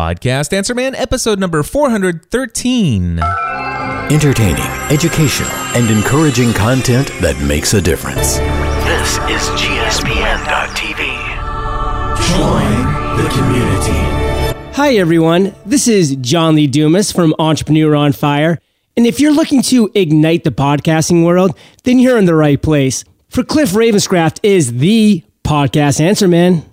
Podcast Answer Man, episode number 413. Entertaining, educational, and encouraging content that makes a difference. This is GSPN.TV. Join the community. Hi, everyone. This is John Lee Dumas from Entrepreneur on Fire. And if you're looking to ignite the podcasting world, then you're in the right place. For Cliff Ravenscraft is the podcast answer man.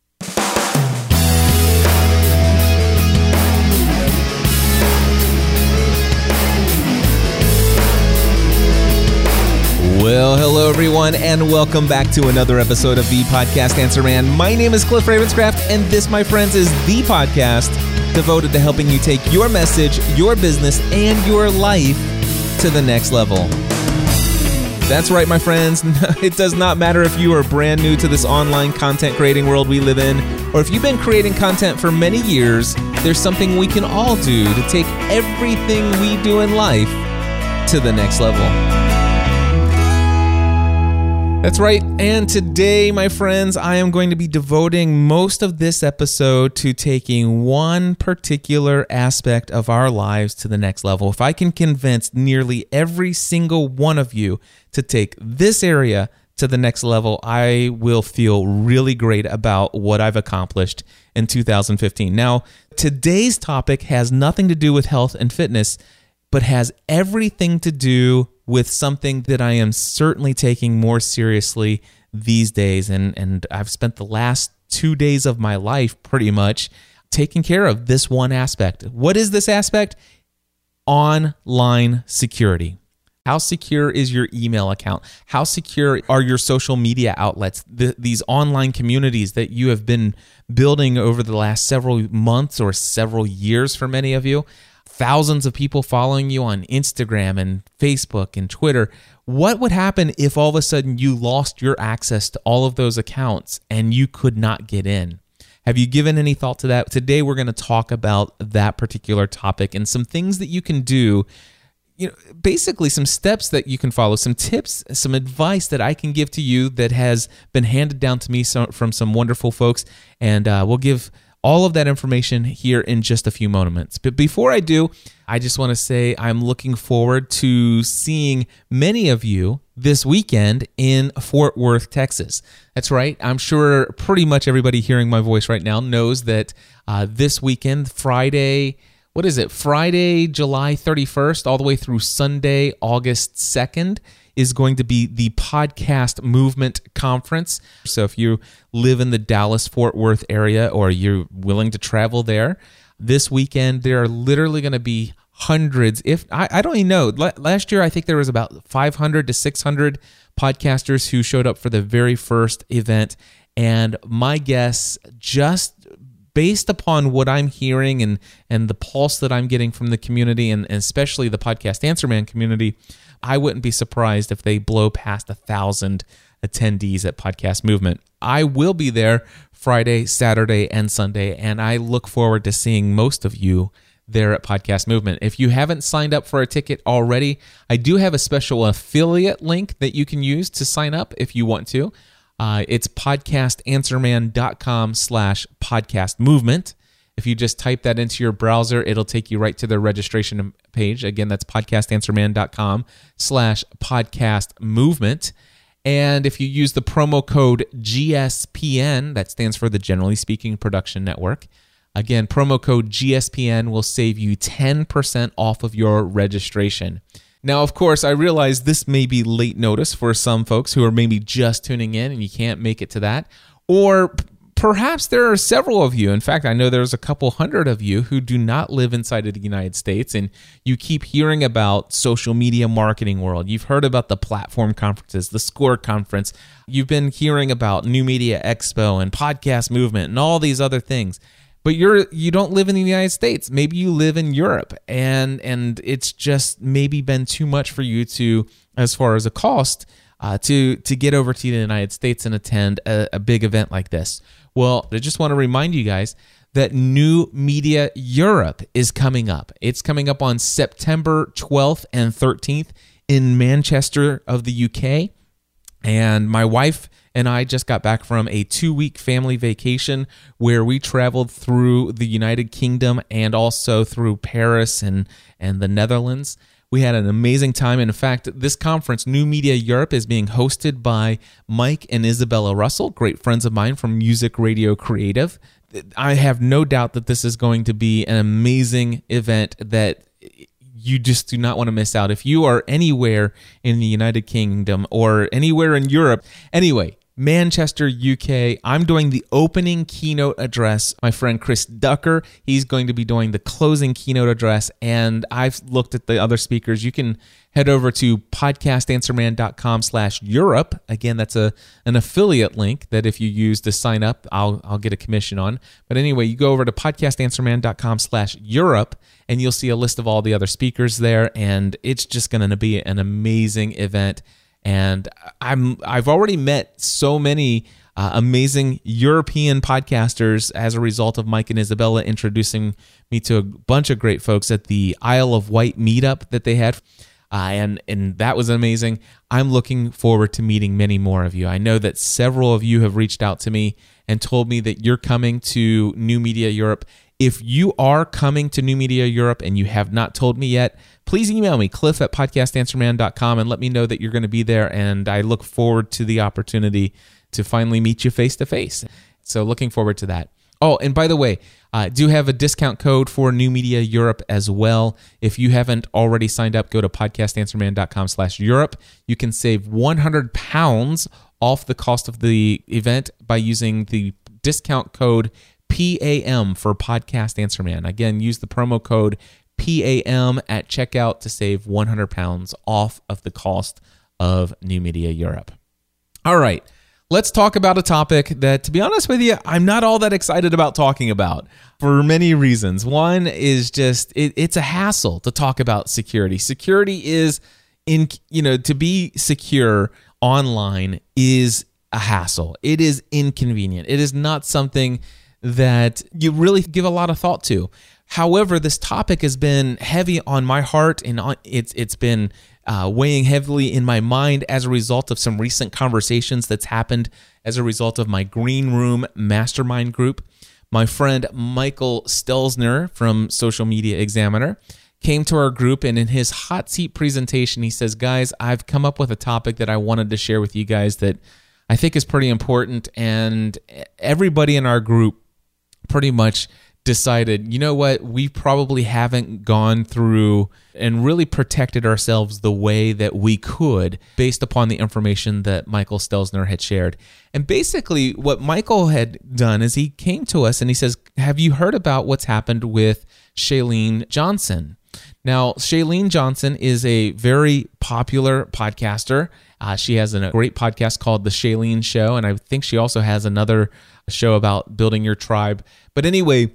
Well, hello everyone, and welcome back to another episode of the Podcast Answer Man. My name is Cliff Ravenscraft, and this, my friends, is the podcast devoted to helping you take your message, your business, and your life to the next level. That's right, my friends. It does not matter if you are brand new to this online content creating world we live in, or if you've been creating content for many years, there's something we can all do to take everything we do in life to the next level. That's right. And today, my friends, I am going to be devoting most of this episode to taking one particular aspect of our lives to the next level. If I can convince nearly every single one of you to take this area to the next level, I will feel really great about what I've accomplished in 2015. Now, today's topic has nothing to do with health and fitness, but has everything to do with something that I am certainly taking more seriously these days. And, and I've spent the last two days of my life pretty much taking care of this one aspect. What is this aspect? Online security. How secure is your email account? How secure are your social media outlets? The, these online communities that you have been building over the last several months or several years for many of you thousands of people following you on Instagram and Facebook and Twitter. What would happen if all of a sudden you lost your access to all of those accounts and you could not get in? Have you given any thought to that? Today we're going to talk about that particular topic and some things that you can do you know basically some steps that you can follow some tips some advice that i can give to you that has been handed down to me from some wonderful folks and uh, we'll give all of that information here in just a few moments. But before I do, I just want to say I'm looking forward to seeing many of you this weekend in Fort Worth, Texas. That's right. I'm sure pretty much everybody hearing my voice right now knows that uh, this weekend, Friday, what is it? Friday, July 31st, all the way through Sunday, August 2nd is going to be the Podcast Movement Conference. So if you live in the Dallas Fort Worth area or you're willing to travel there, this weekend there are literally going to be hundreds if I, I don't even know last year i think there was about 500 to 600 podcasters who showed up for the very first event and my guess just based upon what i'm hearing and and the pulse that i'm getting from the community and, and especially the podcast answer man community I wouldn't be surprised if they blow past a thousand attendees at Podcast Movement. I will be there Friday, Saturday, and Sunday, and I look forward to seeing most of you there at Podcast Movement. If you haven't signed up for a ticket already, I do have a special affiliate link that you can use to sign up if you want to. Uh, it's podcastanswerman.com slash podcast movement. If you just type that into your browser, it'll take you right to the registration page. Again, that's podcastanswerman.com slash podcast movement. And if you use the promo code GSPN, that stands for the Generally Speaking Production Network. Again, promo code GSPN will save you 10% off of your registration. Now, of course, I realize this may be late notice for some folks who are maybe just tuning in and you can't make it to that. Or perhaps there are several of you. In fact, I know there's a couple hundred of you who do not live inside of the United States, and you keep hearing about social media marketing world. You've heard about the platform conferences, the Score conference. You've been hearing about New Media Expo and podcast movement and all these other things. But you're you don't live in the United States. Maybe you live in Europe, and and it's just maybe been too much for you to, as far as a cost. Uh, to to get over to the United States and attend a, a big event like this. Well, I just want to remind you guys that New Media Europe is coming up. It's coming up on September 12th and 13th in Manchester of the UK. And my wife and I just got back from a two week family vacation where we traveled through the United Kingdom and also through Paris and, and the Netherlands. We had an amazing time. In fact, this conference, New Media Europe, is being hosted by Mike and Isabella Russell, great friends of mine from Music Radio Creative. I have no doubt that this is going to be an amazing event that you just do not want to miss out. If you are anywhere in the United Kingdom or anywhere in Europe, anyway, Manchester, UK. I'm doing the opening keynote address. My friend Chris Ducker, he's going to be doing the closing keynote address. And I've looked at the other speakers. You can head over to podcastanswerman.com slash Europe. Again, that's a an affiliate link that if you use to sign up, I'll I'll get a commission on. But anyway, you go over to podcastanswerman.com slash Europe and you'll see a list of all the other speakers there. And it's just going to be an amazing event and I'm I've already met so many uh, amazing European podcasters as a result of Mike and Isabella introducing me to a bunch of great folks at the Isle of Wight meetup that they had. Uh, and and that was amazing. I'm looking forward to meeting many more of you. I know that several of you have reached out to me and told me that you're coming to New Media Europe. If you are coming to New Media Europe and you have not told me yet, please email me, cliff at podcastanswerman.com, and let me know that you're going to be there. And I look forward to the opportunity to finally meet you face to face. So, looking forward to that. Oh, and by the way, I do have a discount code for New Media Europe as well. If you haven't already signed up, go to podcastanswerman.com slash Europe. You can save 100 pounds off the cost of the event by using the discount code PAM for Podcast Answer Man. Again, use the promo code PAM at checkout to save 100 pounds off of the cost of New Media Europe. All right, let's talk about a topic that, to be honest with you, I'm not all that excited about talking about for many reasons. One is just it, it's a hassle to talk about security. Security is in, you know, to be secure online is a hassle. It is inconvenient. It is not something that you really give a lot of thought to. However, this topic has been heavy on my heart and it's it's been uh, weighing heavily in my mind as a result of some recent conversations that's happened as a result of my Green Room Mastermind group. My friend Michael Stelzner from Social Media Examiner came to our group and in his hot seat presentation, he says, Guys, I've come up with a topic that I wanted to share with you guys that I think is pretty important. And everybody in our group pretty much decided, you know what, we probably haven't gone through and really protected ourselves the way that we could based upon the information that Michael Stelzner had shared. And basically, what Michael had done is he came to us and he says, Have you heard about what's happened with Chalene Johnson? Now, Chalene Johnson is a very popular podcaster. Uh, she has a great podcast called The Chalene Show, and I think she also has another show about building your tribe. But anyway,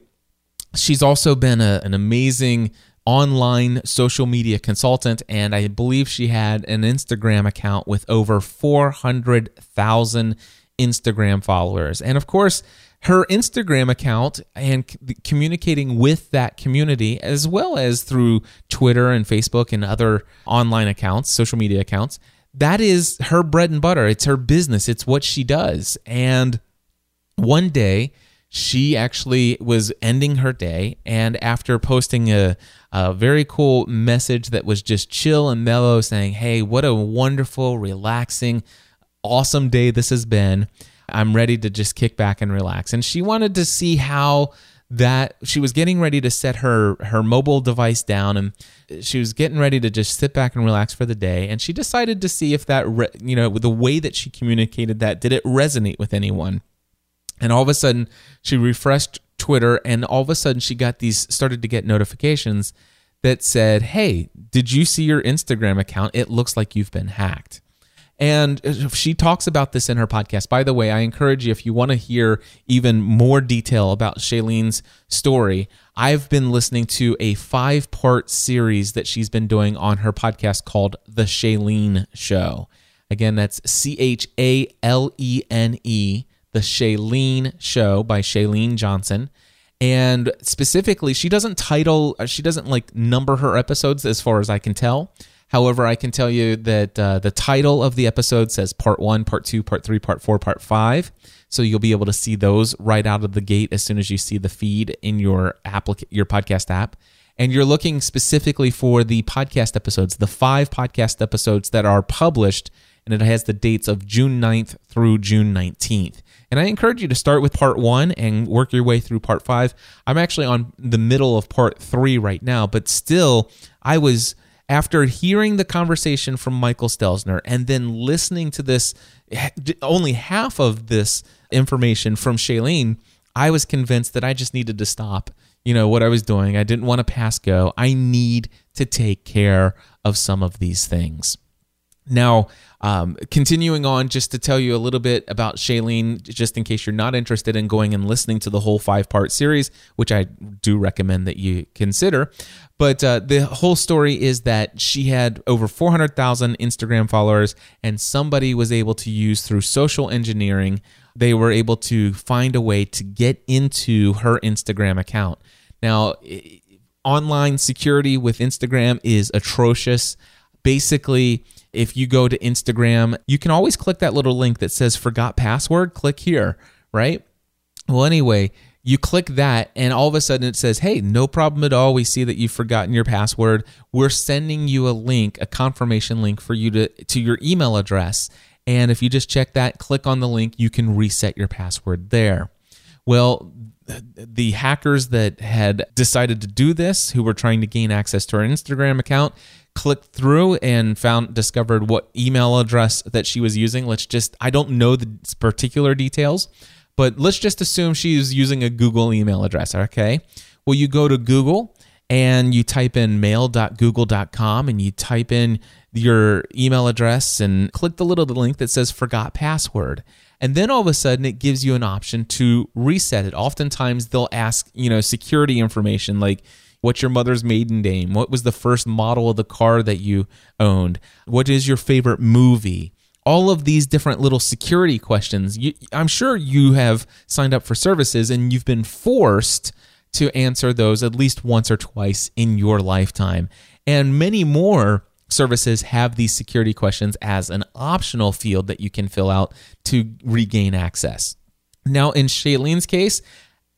she's also been a, an amazing online social media consultant, and I believe she had an Instagram account with over 400,000 Instagram followers. And of course, her Instagram account and communicating with that community, as well as through Twitter and Facebook and other online accounts, social media accounts, that is her bread and butter. It's her business, it's what she does. And one day, she actually was ending her day and after posting a, a, very cool message that was just chill and mellow saying hey what a wonderful relaxing awesome day this has been. I'm ready to just kick back and relax. And she wanted to see how that she was getting ready to set her her mobile device down and she was getting ready to just sit back and relax for the day. And she decided to see if that re, you know the way that she communicated that did it resonate with anyone and all of a sudden, she refreshed Twitter, and all of a sudden, she got these started to get notifications that said, Hey, did you see your Instagram account? It looks like you've been hacked. And uh, she talks about this in her podcast. By the way, I encourage you, if you want to hear even more detail about Chalene's story, I've been listening to a five part series that she's been doing on her podcast called The Chalene Show. Again, that's C H A L E N E the Chalene Show by Chalene Johnson. And specifically, she doesn't title, uh, she doesn't like number her episodes as far as I can tell. However, I can tell you that uh, the title of the episode says part one, part two, part three, part four, part five. So you'll be able to see those right out of the gate as soon as you see the feed in your applic- your podcast app. And you're looking specifically for the podcast episodes, the five podcast episodes that are published, and it has the dates of June 9th through June 19th. And I encourage you to start with part one and work your way through part five. I'm actually on the middle of part three right now, but still, I was after hearing the conversation from Michael Stelzner and then listening to this, only half of this information from Chalene, I was convinced that I just needed to stop, you know, what I was doing. I didn't want to pass go. I need to take care of some of these things. Now, um, continuing on, just to tell you a little bit about Chalene, just in case you're not interested in going and listening to the whole five part series, which I do recommend that you consider. But uh, the whole story is that she had over 400,000 Instagram followers, and somebody was able to use through social engineering, they were able to find a way to get into her Instagram account. Now, online security with Instagram is atrocious. Basically, if you go to Instagram, you can always click that little link that says forgot password. Click here, right? Well, anyway, you click that, and all of a sudden it says, Hey, no problem at all. We see that you've forgotten your password. We're sending you a link, a confirmation link for you to, to your email address. And if you just check that, click on the link, you can reset your password there. Well, the hackers that had decided to do this, who were trying to gain access to our Instagram account, clicked through and found discovered what email address that she was using. Let's just I don't know the particular details, but let's just assume she's using a Google email address, okay? Well, you go to Google and you type in mail.google.com and you type in your email address and click the little link that says forgot password. And then all of a sudden it gives you an option to reset it. Oftentimes they'll ask, you know, security information like What's your mother's maiden name? What was the first model of the car that you owned? What is your favorite movie? All of these different little security questions. You, I'm sure you have signed up for services and you've been forced to answer those at least once or twice in your lifetime. And many more services have these security questions as an optional field that you can fill out to regain access. Now, in Chalene's case,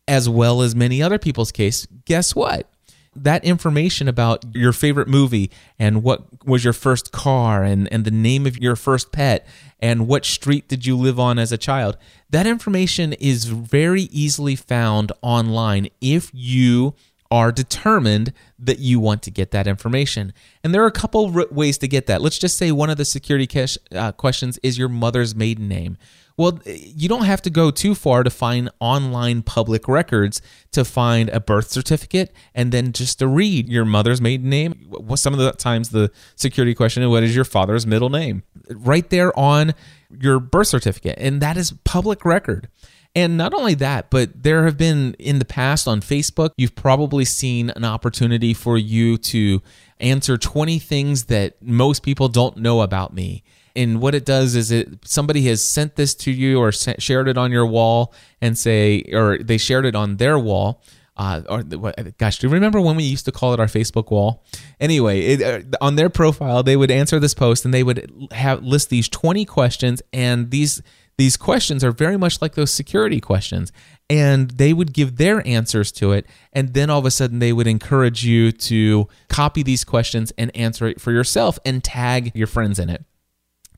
as well as many other people's case, guess what? That information about your favorite movie and what was your first car and, and the name of your first pet and what street did you live on as a child, that information is very easily found online if you are determined that you want to get that information. And there are a couple ways to get that. Let's just say one of the security uh, questions is your mother's maiden name. Well, you don't have to go too far to find online public records to find a birth certificate and then just to read your mother's maiden name. Some of the times the security question is what is your father's middle name? Right there on your birth certificate. And that is public record. And not only that, but there have been in the past on Facebook, you've probably seen an opportunity for you to answer 20 things that most people don't know about me and what it does is it somebody has sent this to you or shared it on your wall and say or they shared it on their wall uh, or gosh, do you remember when we used to call it our Facebook wall? Anyway, it, uh, on their profile, they would answer this post and they would have list these 20 questions, and these these questions are very much like those security questions, and they would give their answers to it, and then all of a sudden they would encourage you to copy these questions and answer it for yourself and tag your friends in it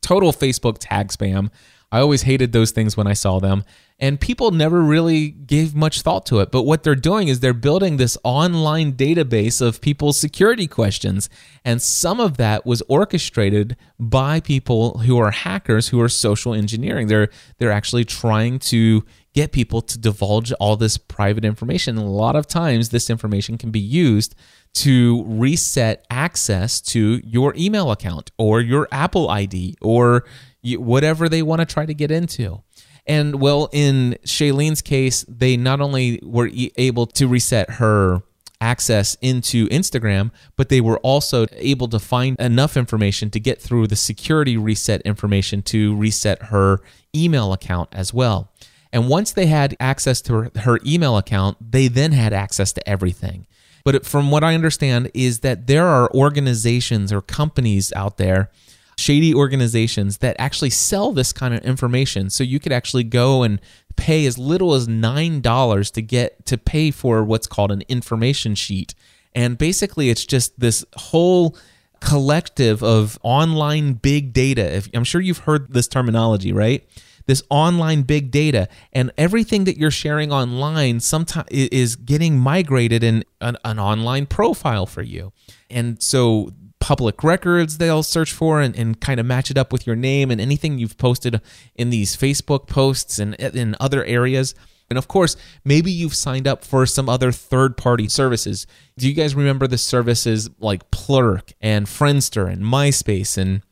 total Facebook tag spam. I always hated those things when I saw them. And people never really gave much thought to it. But what they're doing is they're building this online database of people's security questions. And some of that was orchestrated by people who are hackers who are social engineering. They're they're actually trying to get people to divulge all this private information. And a lot of times this information can be used to reset access to your email account or your Apple ID or whatever they want to try to get into. And well, in Chalene's case, they not only were able to reset her access into Instagram, but they were also able to find enough information to get through the security reset information to reset her email account as well. And once they had access to her, her email account, they then had access to everything. But from what I understand is that there are organizations or companies out there shady organizations that actually sell this kind of information. So you could actually go and pay as little as $9 to get to pay for what's called an information sheet. And basically, it's just this whole collective of online big data. If, I'm sure you've heard this terminology, right? This online big data and everything that you're sharing online sometimes is getting migrated in an, an online profile for you. And so public records they'll search for and, and kind of match it up with your name and anything you've posted in these Facebook posts and in other areas. And of course, maybe you've signed up for some other third party services. Do you guys remember the services like Plurk and Friendster and MySpace and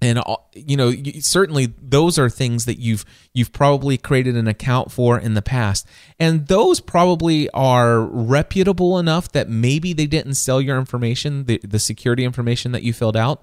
and uh, you know certainly those are things that you've you've probably created an account for in the past. And those probably are reputable enough that maybe they didn't sell your information the, the security information that you filled out.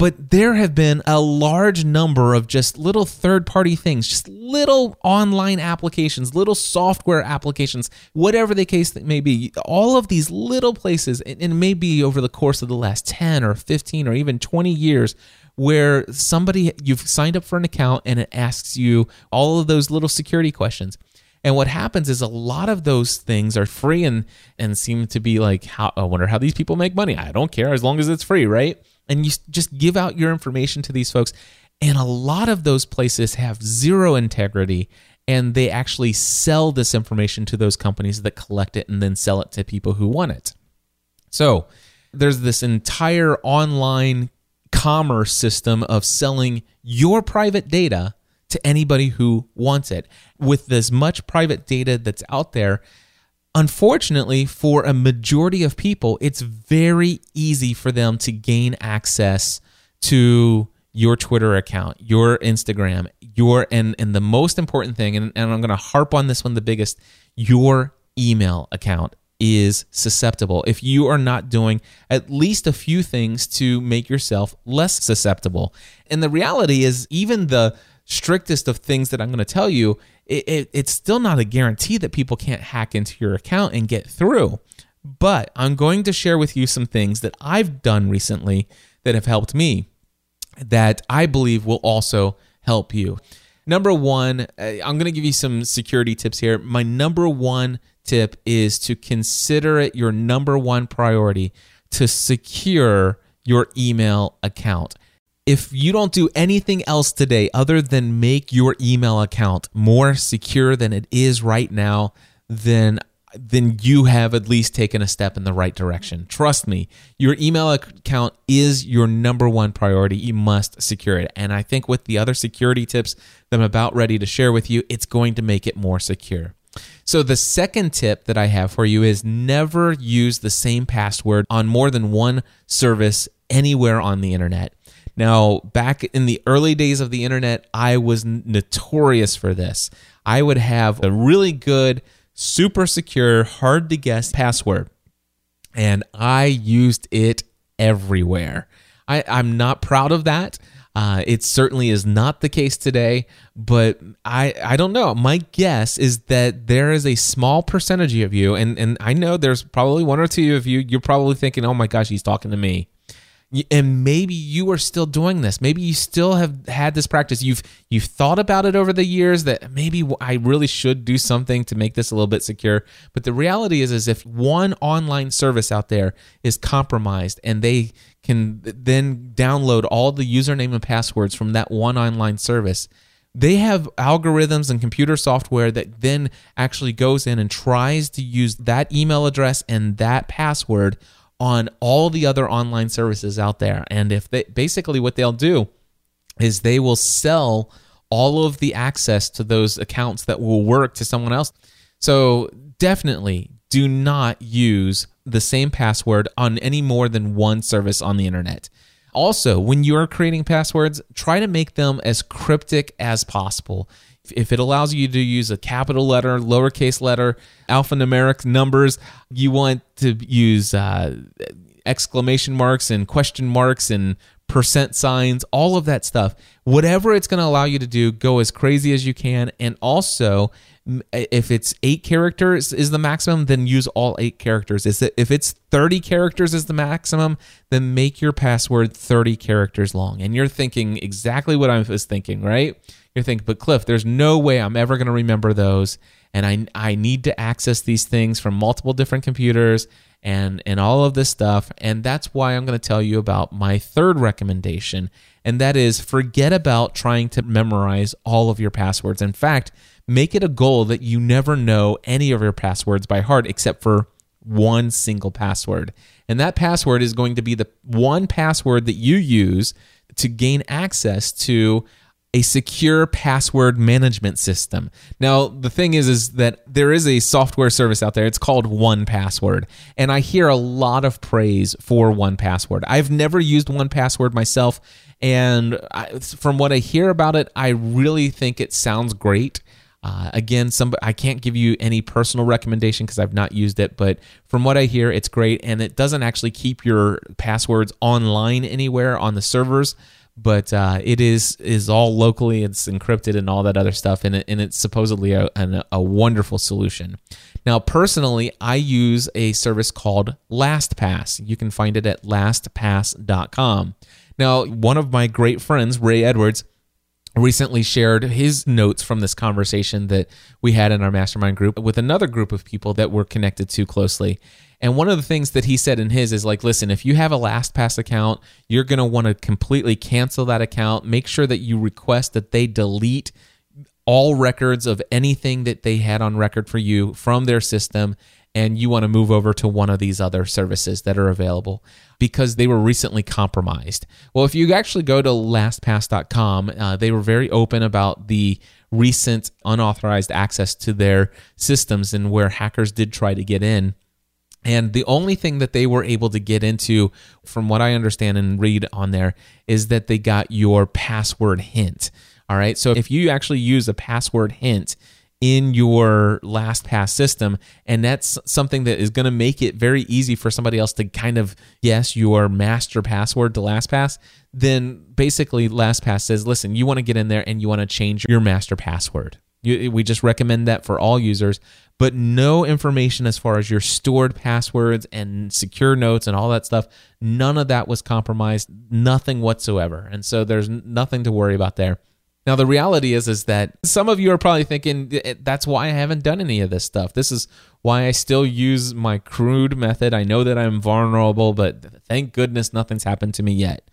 But there have been a large number of just little third party things just little online applications little software applications whatever the case that may be. All of these little places and maybe over the course of the last 10 or 15 or even 20 years where somebody you've signed up for an account and it asks you all of those little security questions. And what happens is a lot of those things are free and and seem to be like how I wonder how these people make money. I don't care as long as it's free, right? And you just give out your information to these folks and a lot of those places have zero integrity and they actually sell this information to those companies that collect it and then sell it to people who want it. So, there's this entire online commerce system of selling your private data to anybody who wants it. With as much private data that's out there, unfortunately, for a majority of people, it's very easy for them to gain access to your Twitter account, your Instagram, your and and the most important thing, and, and I'm gonna harp on this one the biggest, your email account is susceptible if you are not doing at least a few things to make yourself less susceptible. And the reality is, even the strictest of things that I'm going to tell you, it, it, it's still not a guarantee that people can't hack into your account and get through. But I'm going to share with you some things that I've done recently that have helped me that I believe will also help you. Number one, uh, I'm going to give you some security tips here. My number one tip is to consider it your number one priority to secure your email account. If you don't do anything else today other than make your email account more secure than it is right now, then then you have at least taken a step in the right direction. Trust me, your email account is your number one priority. You must secure it. And I think with the other security tips that I'm about ready to share with you, it's going to make it more secure. So, the second tip that I have for you is never use the same password on more than one service anywhere on the internet. Now, back in the early days of the internet, I was notorious for this. I would have a really good, super secure, hard to guess password, and I used it everywhere. I, I'm not proud of that. Uh, it certainly is not the case today, but I, I don't know. My guess is that there is a small percentage of you, and, and I know there's probably one or two of you, you're probably thinking, oh my gosh, he's talking to me. And maybe you are still doing this. Maybe you still have had this practice. You've you've thought about it over the years that maybe i really should do something to make this a little bit secure. But the reality is is if one online service out there is compromised and they can then download all the username and passwords from that one online service they have algorithms and computer software that then actually goes in and tries to use that email address and that password on all the other online services out there. And if they basically what they'll do is they will sell all of the access to those accounts that will work to someone else. So definitely do not use the same password on any more than one service on the internet. Also, when you are creating passwords, try to make them as cryptic as possible if it allows you to use a capital letter, lowercase letter, alphanumeric numbers, you want to use uh, exclamation marks and question marks and percent signs, all of that stuff. Whatever it's going to allow you to do, go as crazy as you can. And also, if it's eight characters is the maximum, then use all eight characters. If it's 30 characters is the maximum, then make your password 30 characters long. And you're thinking exactly what I was thinking, right? You're thinking, but Cliff, there's no way I'm ever going to remember those. And I, I need to access these things from multiple different computers and and all of this stuff. And that's why I'm going to tell you about my third recommendation. And that is forget about trying to memorize all of your passwords. In fact make it a goal that you never know any of your passwords by heart except for one single password. And that password is going to be the one password that you use to gain access to a secure password management system. Now, the thing is is that there is a software service out there. It's called 1Password, and I hear a lot of praise for 1Password. I've never used 1Password myself, and I, from what I hear about it, I really think it sounds great. Uh, again, some I can't give you any personal recommendation because I've not used it, but from what I hear, it's great, and it doesn't actually keep your passwords online anywhere on the servers but uh, it is is all locally. It's encrypted and all that other stuff, and it, and it's supposedly a, an, a wonderful solution. Now, personally, I use a service called LastPass. You can find it at lastpass.com. Now, one of my great friends, Ray Edwards, recently shared his notes from this conversation that we had in our mastermind group with another group of people that we're connected to closely. And one of the things that he said in his is like, listen, if you have a LastPass account, you're going to want to completely cancel that account. Make sure that you request that they delete all records of anything that they had on record for you from their system and you want to move over to one of these other services that are available because they were recently compromised. Well, if you actually go to lastpass.com, uh, they were very open about the recent unauthorized access to their systems and where hackers did try to get in. And the only thing that they were able to get into, from what I understand and read on there, is that they got your password hint. All right. So if you actually use a password hint in your LastPass system, and that's something that is going to make it very easy for somebody else to kind of guess your master password to LastPass, then basically LastPass says, listen, you want to get in there and you want to change your master password. You, eh, we just recommend that for all users, but no information as far as your stored passwords and secure notes and all that stuff. None of that was compromised, nothing whatsoever. And so there's nothing to worry about there. Now the reality is is that some of you are probably thinking eh, eh, that's why I haven't done any of this stuff. This is why I still use my crude method. I know that I'm vulnerable, but thank goodness nothing's happened to me yet.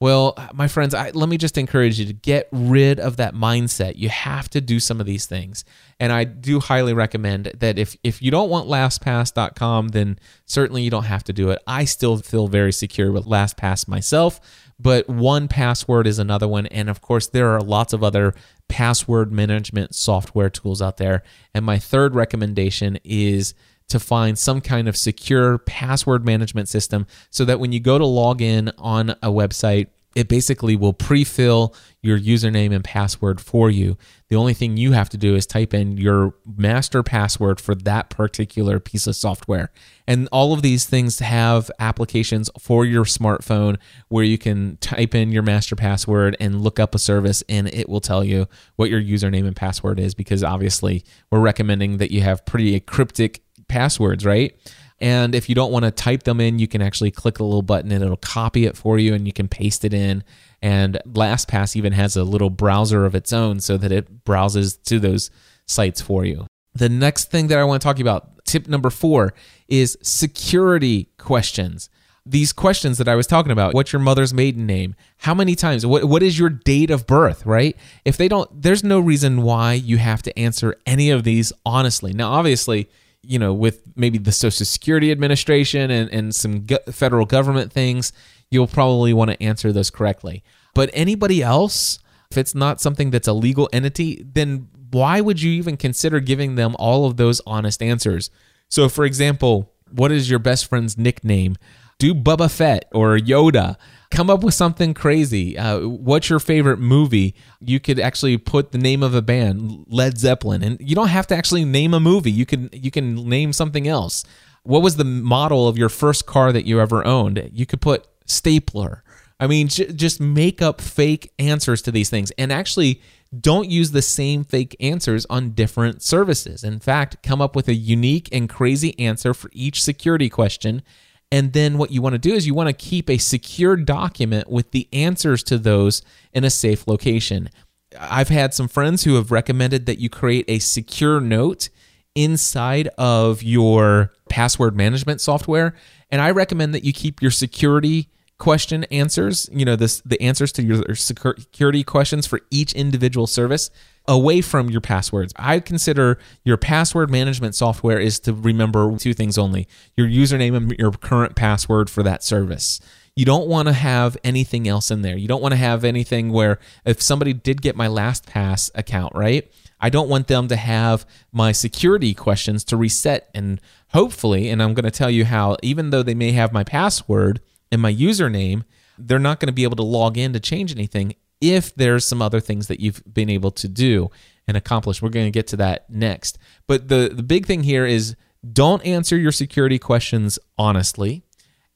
Well, my friends, I, let me just encourage you to get rid of that mindset. You have to do some of these things. And I do highly recommend that if, if you don't want LastPass.com, then certainly you don't have to do it. I still feel very secure with LastPass myself, but 1Password is another one. And of course, there are lots of other password management software tools out there. And my third recommendation is to find some kind of secure password management system so that when you go to log in on a website, it basically will pre-fill your username and password for you. The only thing you have to do is type in your master password for that particular piece of software. And all of these things have applications for your smartphone where you can type in your master password and look up a service and it will tell you what your username and password is because obviously we're recommending that you have pretty cryptic passwords, right? And if you don't want to type them in, you can actually click a little button and it'll copy it for you and you can paste it in. And LastPass even has a little browser of its own so that it browses to those sites for you. The next thing that I want to talk about, tip number four, is security questions. These questions that I was talking about what's your mother's maiden name? How many times? What, what is your date of birth, right? If they don't, there's no reason why you have to answer any of these honestly. Now, obviously, you know, with maybe the Social Security Administration and, and some go- federal government things, you'll probably want to answer those correctly. But anybody else, if it's not something that's a legal entity, then why would you even consider giving them all of those honest answers? So, for example, what is your best friend's nickname? Do Boba Fett or Yoda. Come up with something crazy. Uh, what's your favorite movie? You could actually put the name of a band, Led Zeppelin, and you don't have to actually name a movie. You can you can name something else. What was the model of your first car that you ever owned? You could put Stapler. I mean, j- just make up fake answers to these things and actually don't use the same fake answers on different services. In fact, come up with a unique and crazy answer for each security question. And then what you want to do is you want to keep a secure document with the answers to those in a safe location. I've had some friends who have recommended that you create a secure note inside of your password management software. And I recommend that you keep your security question answers, you know, this the answers to your security questions for each individual service away from your passwords. I consider your password management software is to remember two things only: your username and your current password for that service. You don't want to have anything else in there. You don't want to have anything where if somebody did get my LastPass account, right? I don't want them to have my security questions to reset and hopefully, and I'm going to tell you how even though they may have my password, and my username, they're not going to be able to log in to change anything if there's some other things that you've been able to do and accomplish. We're going to get to that next. But the, the big thing here is don't answer your security questions honestly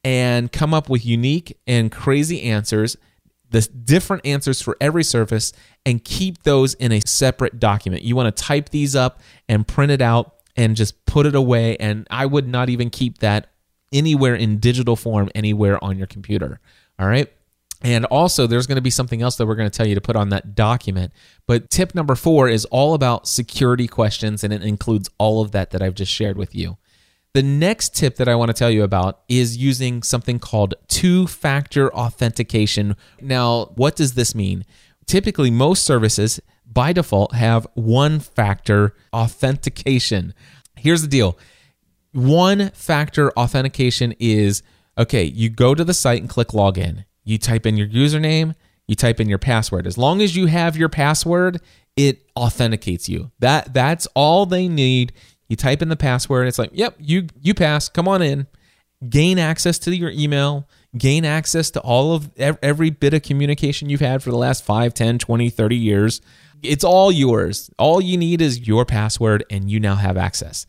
and come up with unique and crazy answers, the different answers for every service, and keep those in a separate document. You want to type these up and print it out and just put it away. And I would not even keep that anywhere in digital form anywhere on your computer. All right. And also, there's going to be something else that we're going to tell you to put on that document. But tip number four is all about security questions, and it includes all of that that I've just shared with you. The next tip that I want to tell you about is using something called two factor authentication. Now, what does this mean? Typically, most services by default have one factor authentication. Here's the deal one factor authentication is okay, you go to the site and click login. You type in your username, you type in your password. As long as you have your password, it authenticates you. That that's all they need. You type in the password, it's like, "Yep, you you pass. Come on in." Gain access to your email, gain access to all of every bit of communication you've had for the last 5, 10, 20, 30 years. It's all yours. All you need is your password and you now have access.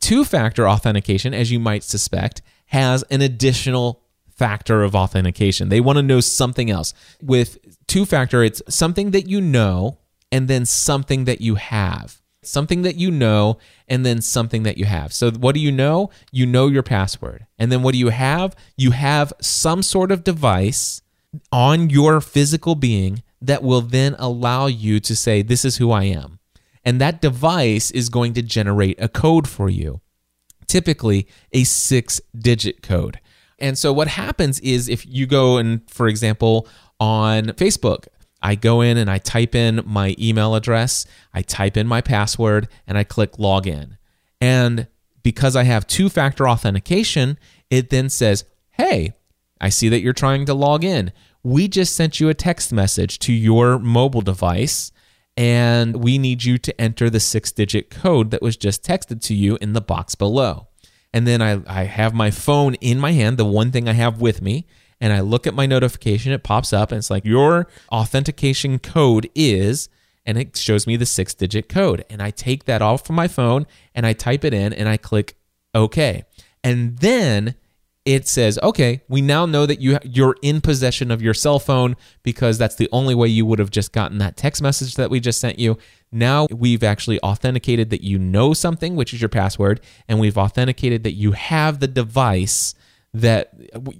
Two factor authentication, as you might suspect, has an additional factor of authentication. They want to know something else. With two factor, it's something that you know and then something that you have. Something that you know and then something that you have. So, what do you know? You know your password. And then what do you have? You have some sort of device on your physical being that will then allow you to say, This is who I am and that device is going to generate a code for you, typically a six digit code. And so what happens is if you go and, for example, on Facebook, I go in and I type in my email address, I type in my password, and I click login. And because I have two factor authentication, it then says, Hey, I see that you're trying to log in. We just sent you a text message to your mobile device and we need you to enter the six digit code that was just texted to you in the box below. And then I, I have my phone in my hand, the one thing I have with me, and I look at my notification, it pops up, and it's like, Your authentication code is, and it shows me the six digit code. And I take that off from my phone and I type it in and I click OK. And then it says, okay, we now know that you you're in possession of your cell phone because that's the only way you would have just gotten that text message that we just sent you. Now we've actually authenticated that you know something, which is your password, and we've authenticated that you have the device that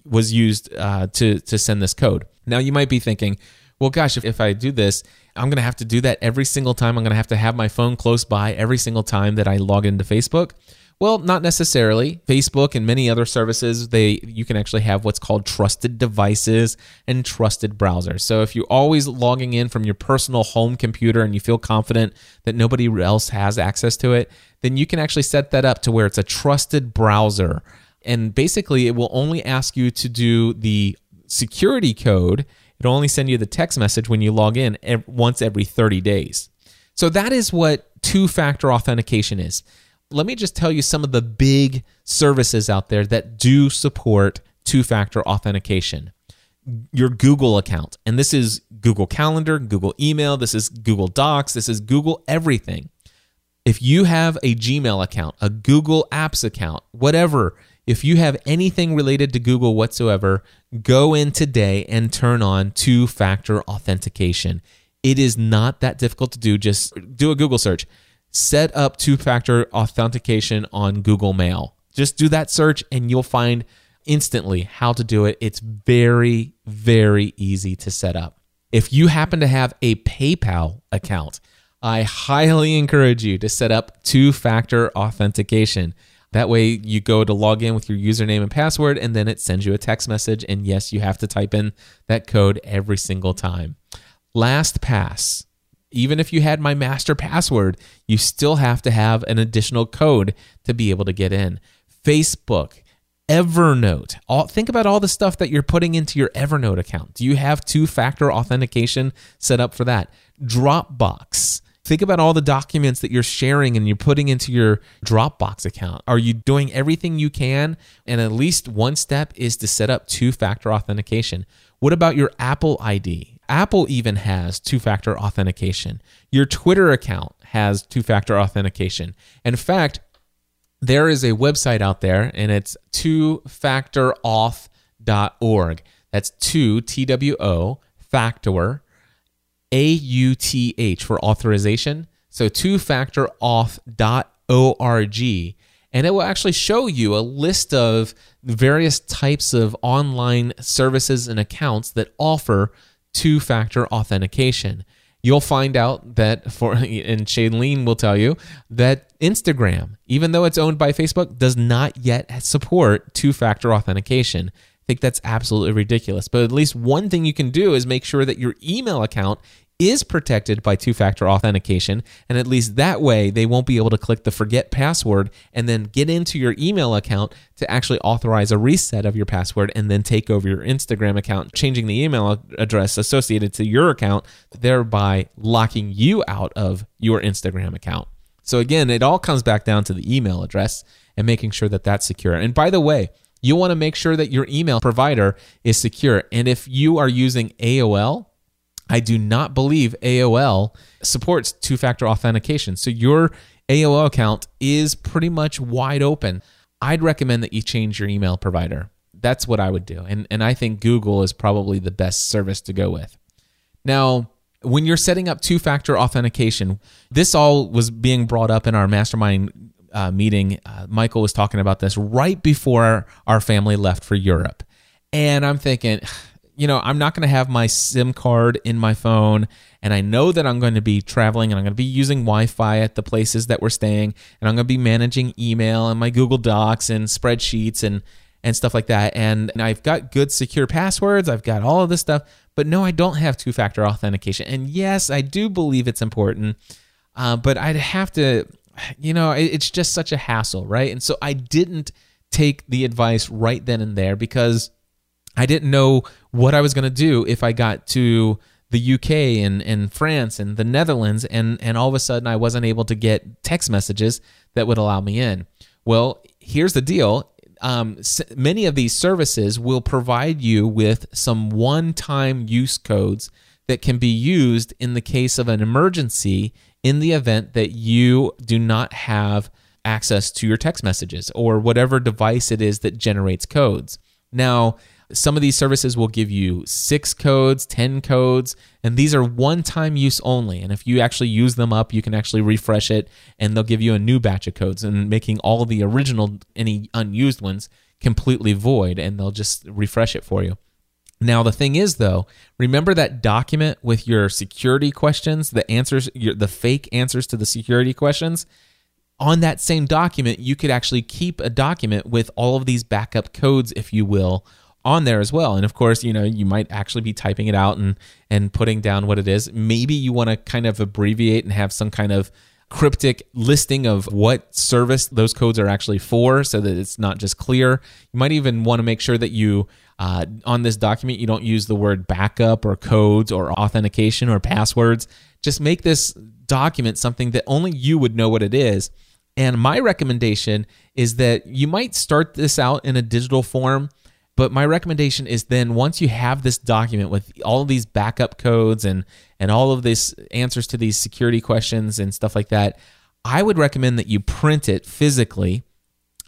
was used uh, to to send this code. Now you might be thinking, well, gosh, if, if I do this, I'm going to have to do that every single time. I'm going to have to have my phone close by every single time that I log into Facebook. Well, not necessarily. Facebook and many other services, they you can actually have what's called trusted devices and trusted browsers. So if you're always logging in from your personal home computer and you feel confident that nobody else has access to it, then you can actually set that up to where it's a trusted browser. And basically, it will only ask you to do the security code. It'll only send you the text message when you log in once every 30 days. So that is what two factor authentication is let me just tell you some of the big services out there that do support two factor authentication. Your Google account, and this is Google Calendar, Google Email, this is Google Docs, this is Google everything. If you have a Gmail account, a Google Apps account, whatever, If you have anything related to Google whatsoever, go in today and turn on two factor authentication. It is not that difficult to do. Just do a Google search. Set up two factor authentication on Google Mail. Just do that search and you'll find instantly how to do it. It's very, very easy to set up. If you happen to have a PayPal account, I highly encourage you to set up two factor authentication. That way, you go to log in with your username and password, and then it sends you a text message. And yes, you have to type in that code every single time. LastPass, even if you had my master password, you still have to have an additional code to be able to get in. Facebook, Evernote. All, think about all the stuff that you're putting into your Evernote account. Do you have two factor authentication set up for that? Dropbox. Think about all the documents that you're sharing and you're putting into your Dropbox account. Are you doing everything you can? And at least one step is to set up two factor authentication. What about your Apple ID? Apple even has two factor authentication. Your Twitter account has two factor authentication. In fact, there is a website out there and it's twofactorauth.org. That's two, T W O, factor, A U T H for authorization. So twofactorauth.org. And it will actually show you a list of various types of online services and accounts that offer two factor authentication you'll find out that for and Chalene will tell you that Instagram, even though it's owned by Facebook, does not yet support two-factor authentication. I think that's absolutely ridiculous. But at least one thing you can do is make sure that your email account is protected by two factor authentication. And at least that way, they won't be able to click the forget password and then get into your email account to actually authorize a reset of your password and then take over your Instagram account, changing the email address associated to your account, thereby locking you out of your Instagram account. So again, it all comes back down to the email address and making sure that that's secure. And by the way, you want to make sure that your email provider is secure. And if you are using AOL, I do not believe AOL supports two factor authentication. So your AOL account is pretty much wide open. I'd recommend that you change your email provider. That's what I would do. And, and I think Google is probably the best service to go with. Now, when you're setting up two factor authentication, this all was being brought up in our mastermind uh, meeting. Uh, Michael was talking about this right before our family left for Europe. And I'm thinking, you know, I'm not going to have my SIM card in my phone, and I know that I'm going to be traveling and I'm going to be using Wi Fi at the places that we're staying, and I'm going to be managing email and my Google Docs and spreadsheets and, and stuff like that. And, and I've got good secure passwords, I've got all of this stuff, but no, I don't have two factor authentication. And yes, I do believe it's important, uh, but I'd have to, you know, it, it's just such a hassle, right? And so I didn't take the advice right then and there because I didn't know what I was going to do if I got to the UK and, and France and the Netherlands, and, and all of a sudden I wasn't able to get text messages that would allow me in. Well, here's the deal. Um, many of these services will provide you with some one time use codes that can be used in the case of an emergency in the event that you do not have access to your text messages or whatever device it is that generates codes. Now, some of these services will give you six codes, 10 codes, and these are one time use only. And if you actually use them up, you can actually refresh it and they'll give you a new batch of codes and making all the original, any unused ones, completely void and they'll just refresh it for you. Now, the thing is, though, remember that document with your security questions, the answers, your, the fake answers to the security questions? On that same document, you could actually keep a document with all of these backup codes, if you will, on there as well. And of course, you know, you might actually be typing it out and and putting down what it is. Maybe you want to kind of abbreviate and have some kind of cryptic listing of what service those codes are actually for so that it's not just clear. You might even want to make sure that you uh, on this document you don't use the word backup or codes or authentication or passwords. Just make this document something that only you would know what it is. And my recommendation is that you might start this out in a digital form but my recommendation is then once you have this document with all of these backup codes and and all of these answers to these security questions and stuff like that, I would recommend that you print it physically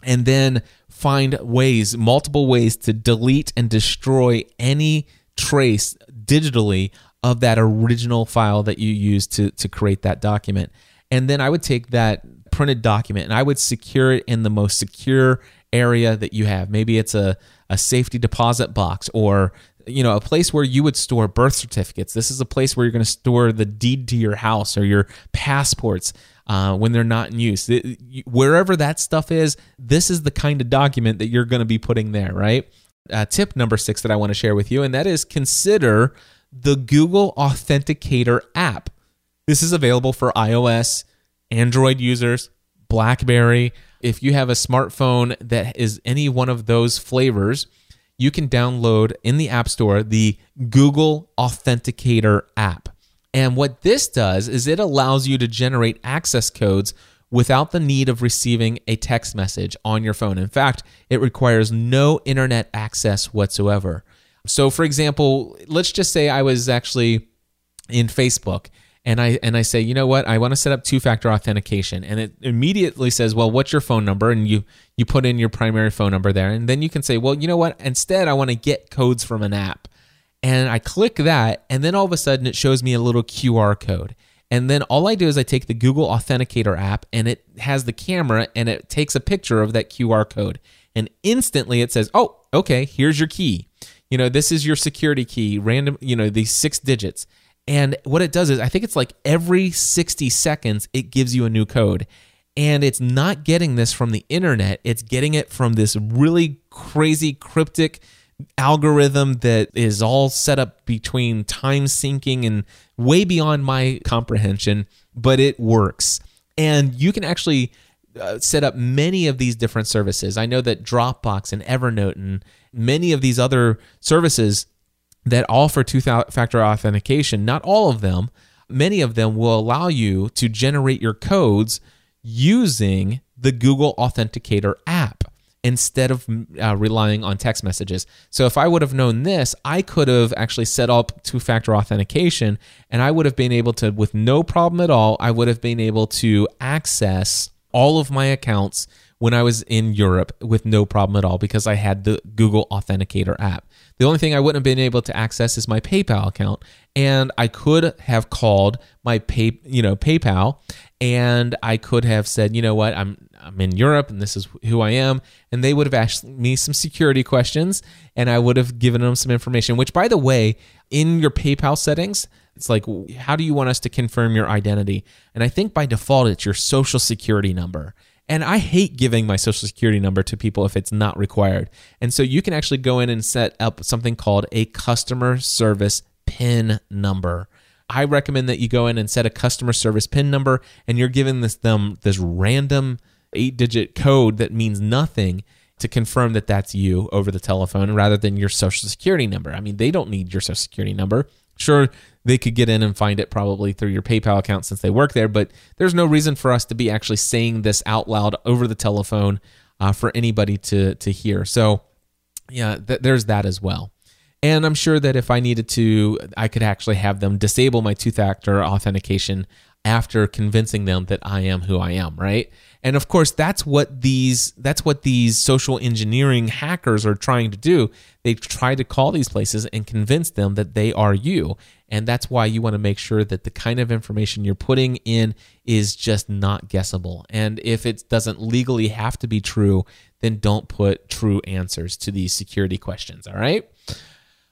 and then find ways, multiple ways to delete and destroy any trace digitally of that original file that you used to, to create that document. And then I would take that printed document and I would secure it in the most secure area that you have. Maybe it's a, a safety deposit box or you know a place where you would store birth certificates. This is a place where you're going to store the deed to your house or your passports uh, when they're not in use. It- wherever that stuff is this is the kind of document that you're going to be putting there right? Uh, tip number six that i want to share with you and that is consider the google authenticator app. This is available for ios android users blackberry if you have a smartphone that is any one of those flavors you can download in the App Store the Google Authenticator app. And what this does is it allows you to generate access codes without the need of receiving a text message on your phone. In fact, it requires no internet access whatsoever. So, for example, let's just say I was actually in Facebook and I and I say, you know what, I want to set up two-factor authentication, and it immediately says, well, what's your phone number? And you you put in your primary phone number there, and then you can say, well, you know what, instead I want to get codes from an app, and I click that, and then all of a sudden it shows me a little QR code. And then all I do is I take the Google Authenticator app and it has the camera and it takes a picture of that QR code. And instantly it says, oh, okay, here's your key. You know, this is your security key, random, you know, these six digits. And what it does is, I think it's like every 60 seconds, it gives you a new code. And it's not getting this from the internet, it's getting it from this really crazy cryptic algorithm that is all set up between time syncing and way beyond my comprehension, but it works. And you can actually uh, set up many of these different services. I know that Dropbox and Evernote and many of these other services that offer two factor authentication, not all of them, many of them will allow you to generate your codes using the Google Authenticator app instead of uh, relying on text messages. So if I would have known this, I could have actually set up two factor authentication and I would have been able to, with no problem at all, I would have been able to access all of my accounts when I was in Europe with no problem at all because I had the Google Authenticator app. The only thing I wouldn't have been able to access is my PayPal account, and I could have called my pay, you know, PayPal, and I could have said, you know what, I'm I'm in Europe, and this is who I am, and they would have asked me some security questions, and I would have given them some information. Which, by the way, in your PayPal settings, it's like, how do you want us to confirm your identity? And I think by default, it's your social security number. And I hate giving my social security number to people if it's not required. And so you can actually go in and set up something called a customer service PIN number. I recommend that you go in and set a customer service PIN number and you're giving this them this random 8-digit code that means nothing to confirm that that's you over the telephone rather than your social security number. I mean, they don't need your social security number. Sure, they could get in and find it probably through your PayPal account since they work there, but there's no reason for us to be actually saying this out loud over the telephone uh, for anybody to to hear. So, yeah, th- there's that as well. And I'm sure that if I needed to, I could actually have them disable my two factor authentication after convincing them that I am who I am, right? And of course, that's what these that's what these social engineering hackers are trying to do. They try to call these places and convince them that they are you. And that's why you want to make sure that the kind of information you're putting in is just not guessable. And if it doesn't legally have to be true, then don't put true answers to these security questions, all right?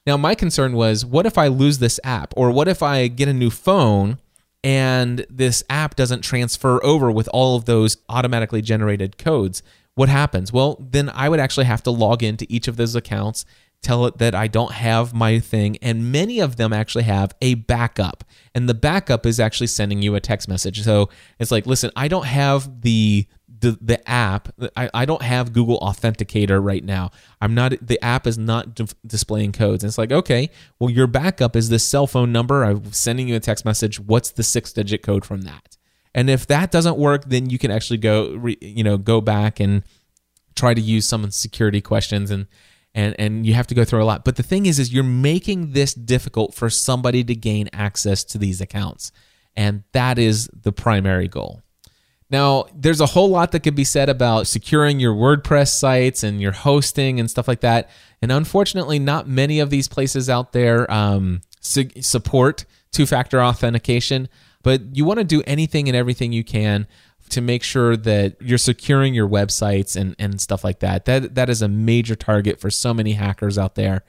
Now, my concern was what if I lose this app? Or what if I get a new phone and this app doesn't transfer over with all of those automatically generated codes? What happens? Well, then I would actually have to log into each of those accounts, tell it that I don't have my thing, and many of them actually have a backup. And the backup is actually sending you a text message. So it's like, listen, I don't have the the, the app I, I don't have google authenticator right now. I'm not the app is not displaying codes. And it's like okay well your backup is this cell phone number. I'm sending you a text message. What's the six digit code from that? And if that doesn't work then you can actually go re, you know go back and try to use some security questions and and and you have to go through a lot. But the thing is is you're making this difficult for somebody to gain access to these accounts. And that is the primary goal Now, there's a whole lot that could be said about securing your WordPress sites and your hosting and stuff like that. And unfortunately, not many of these places out there um, su- support two factor authentication, but you want to do anything and everything you can to make sure that you're securing your websites and, and stuff like that. That that is a major target for so many hackers out there.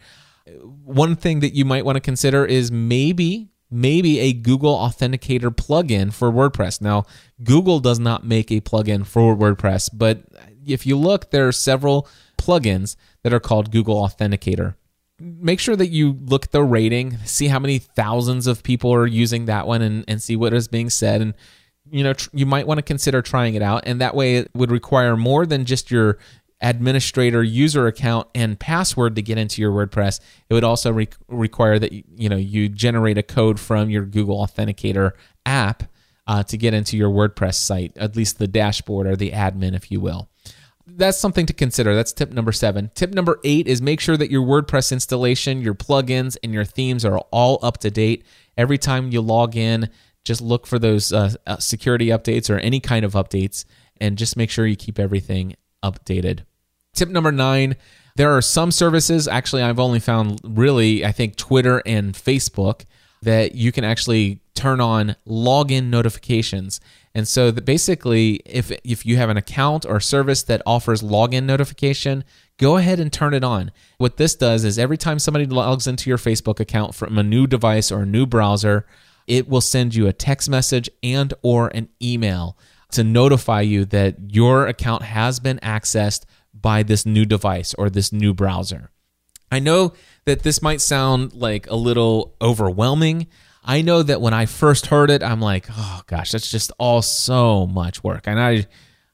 One thing that you might want to consider is maybe maybe a Google Authenticator plugin for WordPress. Now, Google does not make a plugin for WordPress, but if you look, there are several plugins that are called Google Authenticator. Make sure that you look at the rating, see how many thousands of people are using that one, and, and see what is being said. And you know, tr- you might want to consider trying it out. And that way, it would require more than just your administrator user account and password to get into your WordPress. It would also re- require that you know you generate a code from your Google Authenticator app uh, to get into your WordPress site, at least the dashboard or the admin, if you will. That's something to consider. That's tip number seven. Tip number eight is make sure that your WordPress installation, your plugins, and your themes are all up to date. Every time you log in, just look for those uh, uh security updates or any kind of updates, and just make sure you keep everything updated. Tip number nine there are some services, actually, I've only found really, I think, Twitter and Facebook, that you can actually turn on login notifications. And so that basically, if, if you have an account or service that offers login notification, go ahead and turn it on. What this does is every time somebody logs into your Facebook account from a new device or a new browser, it will send you a text message and or an email to notify you that your account has been accessed by this new device or this new browser. I know that this might sound like a little overwhelming. I know that when I first heard it, I'm like, oh gosh, that's just all so much work. And I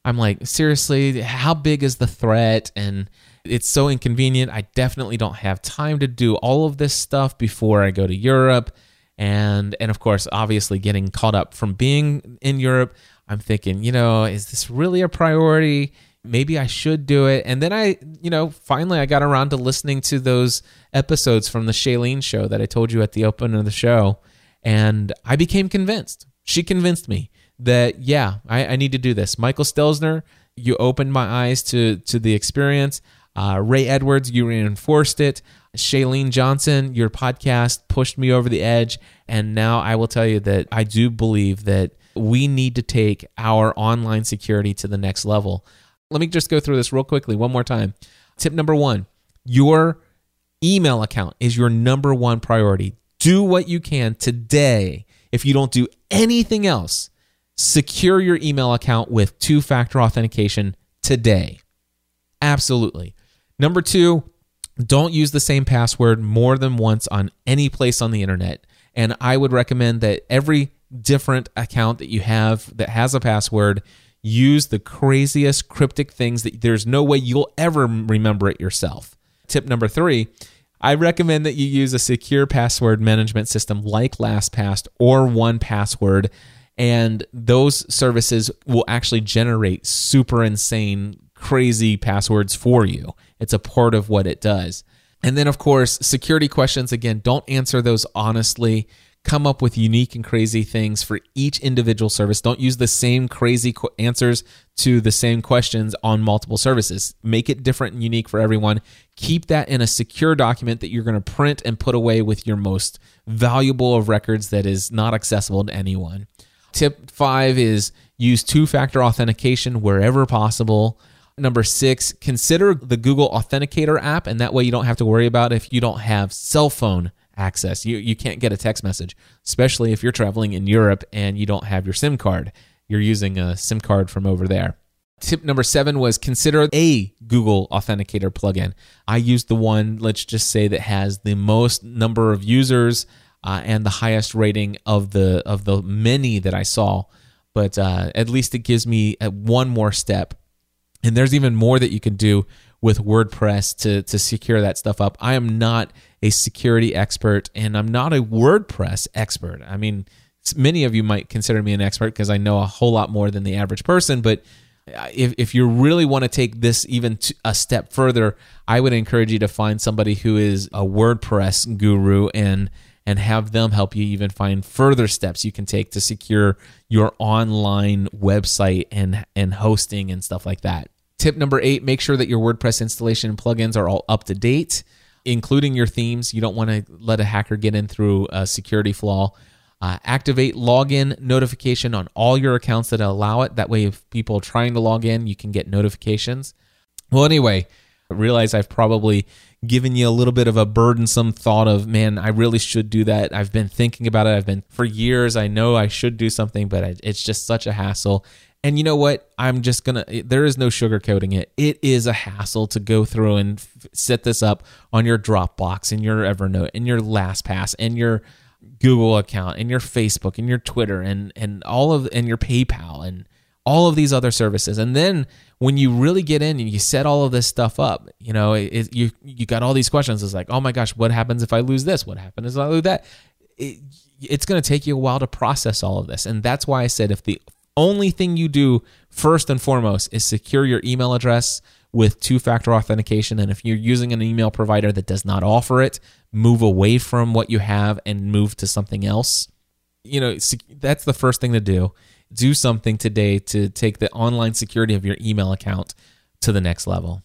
I'm like, seriously, how big is the threat? And it's so inconvenient. I definitely don't have time to do all of this stuff before I go to Europe. And and of course, obviously getting caught up from being in Europe, I'm thinking, you know, is this really a priority? Maybe I should do it. And then I, you know, finally I got around to listening to those episodes from the Chalene show that I told you at the opening of the show. And I became convinced. She convinced me that, yeah, I, I need to do this. Michael Stelzner, you opened my eyes to, to the experience. Uh, Ray Edwards, you reinforced it. Chalene Johnson, your podcast pushed me over the edge. And now I will tell you that I do believe that we need to take our online security to the next level. Let me just go through this real quickly one more time. Tip number one your email account is your number one priority. Do what you can today. If you don't do anything else, secure your email account with two factor authentication today. Absolutely. Number two, don't use the same password more than once on any place on the internet. And I would recommend that every different account that you have that has a password, use the craziest cryptic things that there's no way you'll ever remember it yourself. Tip number three, I recommend that you use a secure password management system like LastPass or 1Password, and those services will actually generate super insane, crazy passwords for you. It's a part of what it does. And then, of course, security questions again, don't answer those honestly come up with unique and crazy things for each individual service. Don't use the same crazy qu- answers to the same questions on multiple services. Make it different and unique for everyone. Keep that in a secure document that you're going to print and put away with your most valuable of records that is not accessible to anyone. Tip five is use two factor authentication wherever possible. Number six, consider the Google Authenticator app, and that way you don't have to worry about if you don't have cell phone access. You you can't get a text message, especially if you're traveling in Europe and you don't have your SIM card. You're using a SIM card from over there. Tip number seven was consider a Google Authenticator plugin. I used the one, let's just say, that has the most number of users uh, and the highest rating of the of the many that I saw. But uh, at least it gives me uh, one more step. And there's even more that you can do with WordPress to to secure that stuff up. I am not a security expert and I'm not a WordPress expert. I mean, many of you might consider me an expert because I know a whole lot more than the average person, but uh, if, if you really want to take this even a step further, I would encourage you to find somebody who is a WordPress guru and and have them help you even find further steps you can take to secure your online website and and hosting and stuff like that. Tip number 8, make sure that your WordPress installation and plugins are all up to date, including your themes. You don't want to let a hacker get in through a security flaw. Uh, activate login notification on all your accounts that allow it. That way, if people are trying to log in, you can get notifications. Well, anyway, I realize I've probably given you a little bit of a burdensome thought of, man, I really should do that. I've been thinking about it. I've been for years. I know I should do something, but it's just such a hassle. And you know what? I'm just going to, there is no sugarcoating it. It is a hassle to go through and f- set this up on your Dropbox and your Evernote and your LastPass and your Google account and your Facebook and your Twitter and and all of and your PayPal and all of these other services. And then when you really get in and you set all of this stuff up, you know, it, you you got all these questions. It's like, oh my gosh, what happens if I lose this? What happens if I lose that? It, it's going to take you a while to process all of this, and that's why I said if the only thing you do first and foremost is secure your email address with two factor authentication. And if you're using an email provider that does not offer it, move away from what you have and move to something else. You know, that's the first thing to do. Do something today to take the online security of your email account to the next level.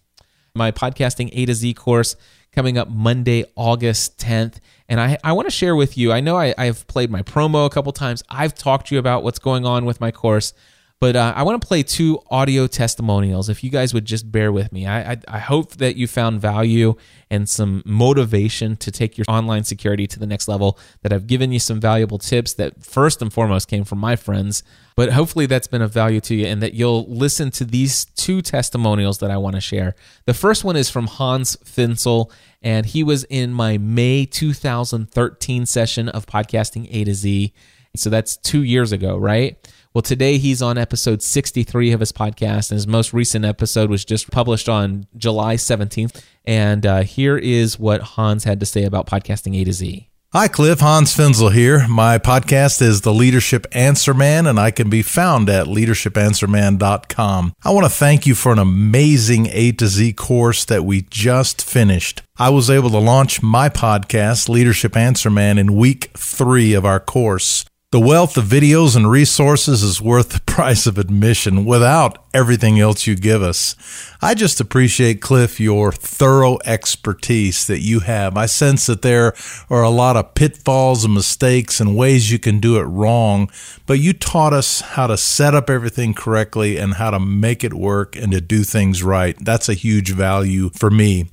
My podcasting A to Z course coming up Monday, August 10th. And I, I want to share with you, I know I, I've played my promo a couple times. I've talked to you about what's going on with my course. But uh, I want to play two audio testimonials. If you guys would just bear with me, I, I, I hope that you found value and some motivation to take your online security to the next level. That I've given you some valuable tips that first and foremost came from my friends. But hopefully that's been of value to you, and that you'll listen to these two testimonials that I want to share. The first one is from Hans Finzel, and he was in my May 2013 session of podcasting A to Z. So that's two years ago, right? Well, today he's on episode 63 of his podcast, and his most recent episode was just published on July 17th. And uh, here is what Hans had to say about podcasting A to Z. Hi, Cliff. Hans Finzel here. My podcast is The Leadership Answer Man, and I can be found at leadershipanswerman.com. I want to thank you for an amazing A to Z course that we just finished. I was able to launch my podcast, Leadership Answer Man, in week three of our course. The wealth of videos and resources is worth the price of admission without everything else you give us. I just appreciate, Cliff, your thorough expertise that you have. I sense that there are a lot of pitfalls and mistakes and ways you can do it wrong, but you taught us how to set up everything correctly and how to make it work and to do things right. That's a huge value for me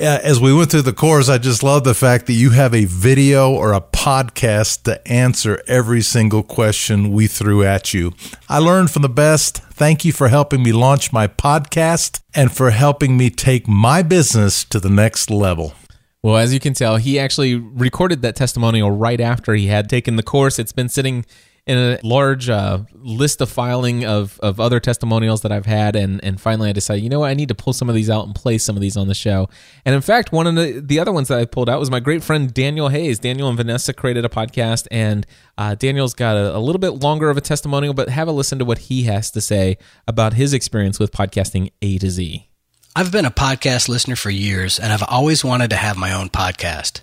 as we went through the course, I just love the fact that you have a video or a podcast to answer every single question we threw at you. I learned from the best. Thank you for helping me launch my podcast and for helping me take my business to the next level. Well, as you can tell, he actually recorded that testimonial right after he had taken the course. It's been sitting in a large uh, list of filing of, of other testimonials that I've had, and and finally I decided, you know what, I need to pull some of these out and play some of these on the show. And in fact, one of the, the other ones that I pulled out was my great friend Daniel Hayes. Daniel and Vanessa created a podcast, and uh, Daniel's got a, a little bit longer of a testimonial, but have a listen to what he has to say about his experience with podcasting A to Z. I've been a podcast listener for years, and I've always wanted to have my own podcast.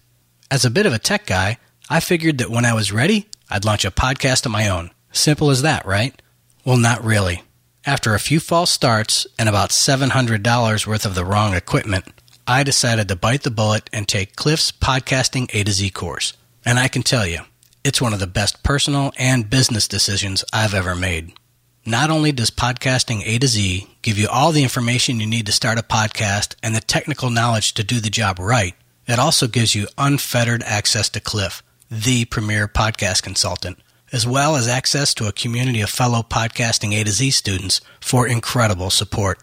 As a bit of a tech guy, I figured that when I was ready, I'd launch a podcast of my own. Simple as that, right? Well, not really. After a few false starts and about $700 worth of the wrong equipment, I decided to bite the bullet and take Cliff's podcasting A to Z course. And I can tell you, it's one of the best personal and business decisions I've ever made. Not only does podcasting A to Z give you all the information you need to start a podcast and the technical knowledge to do the job right, it also gives you unfettered access to Cliff the premier podcast consultant, as well as access to a community of fellow podcasting A to Z students for incredible support.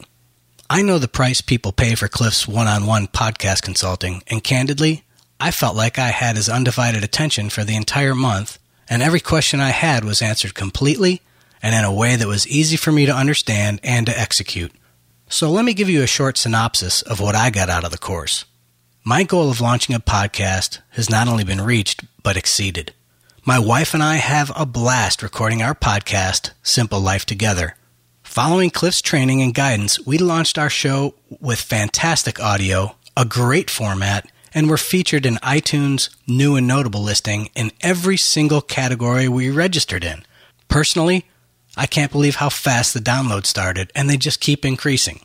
I know the price people pay for Cliff's one on one podcast consulting, and candidly, I felt like I had his undivided attention for the entire month, and every question I had was answered completely and in a way that was easy for me to understand and to execute. So let me give you a short synopsis of what I got out of the course. My goal of launching a podcast has not only been reached, but exceeded. My wife and I have a blast recording our podcast, Simple Life Together. Following Cliff's training and guidance, we launched our show with fantastic audio, a great format, and were featured in iTunes' new and notable listing in every single category we registered in. Personally, I can't believe how fast the download started, and they just keep increasing.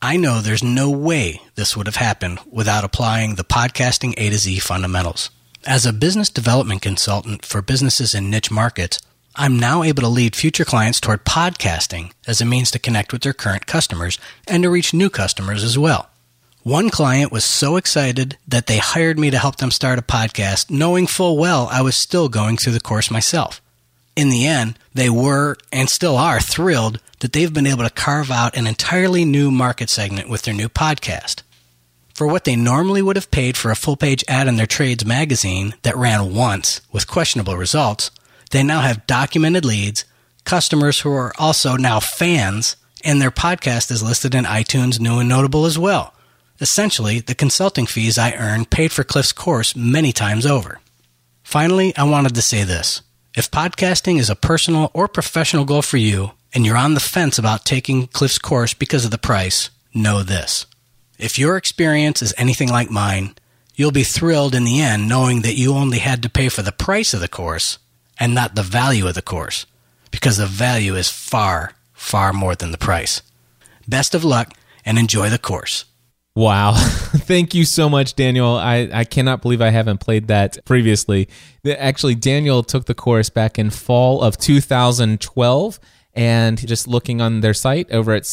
I know there's no way this would have happened without applying the podcasting A to Z fundamentals. As a business development consultant for businesses in niche markets, I'm now able to lead future clients toward podcasting as a means to connect with their current customers and to reach new customers as well. One client was so excited that they hired me to help them start a podcast, knowing full well I was still going through the course myself. In the end, they were and still are thrilled that they've been able to carve out an entirely new market segment with their new podcast. For what they normally would have paid for a full page ad in their trades magazine that ran once with questionable results, they now have documented leads, customers who are also now fans, and their podcast is listed in iTunes New and Notable as well. Essentially, the consulting fees I earned paid for Cliff's course many times over. Finally, I wanted to say this. If podcasting is a personal or professional goal for you, and you're on the fence about taking Cliff's course because of the price, know this. If your experience is anything like mine, you'll be thrilled in the end knowing that you only had to pay for the price of the course and not the value of the course, because the value is far, far more than the price. Best of luck and enjoy the course. Wow. Thank you so much, Daniel. I, I cannot believe I haven't played that previously. Actually, Daniel took the course back in fall of 2012 and just looking on their site over at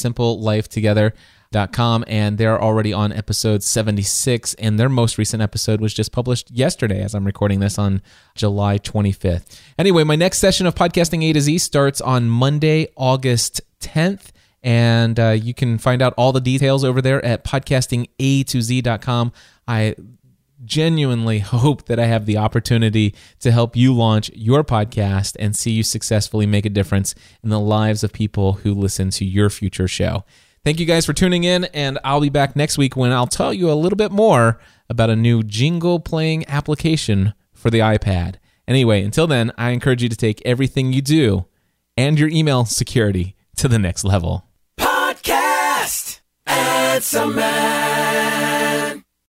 simplelifetogether.com and they're already on episode 76 and their most recent episode was just published yesterday as I'm recording this on July 25th. Anyway, my next session of podcasting A to Z starts on Monday, August 10th and uh, you can find out all the details over there at podcasting podcastinga2z.com. I genuinely hope that I have the opportunity to help you launch your podcast and see you successfully make a difference in the lives of people who listen to your future show. Thank you guys for tuning in, and I'll be back next week when I'll tell you a little bit more about a new jingle playing application for the iPad. Anyway, until then, I encourage you to take everything you do and your email security to the next level. Podcast. Answer Man.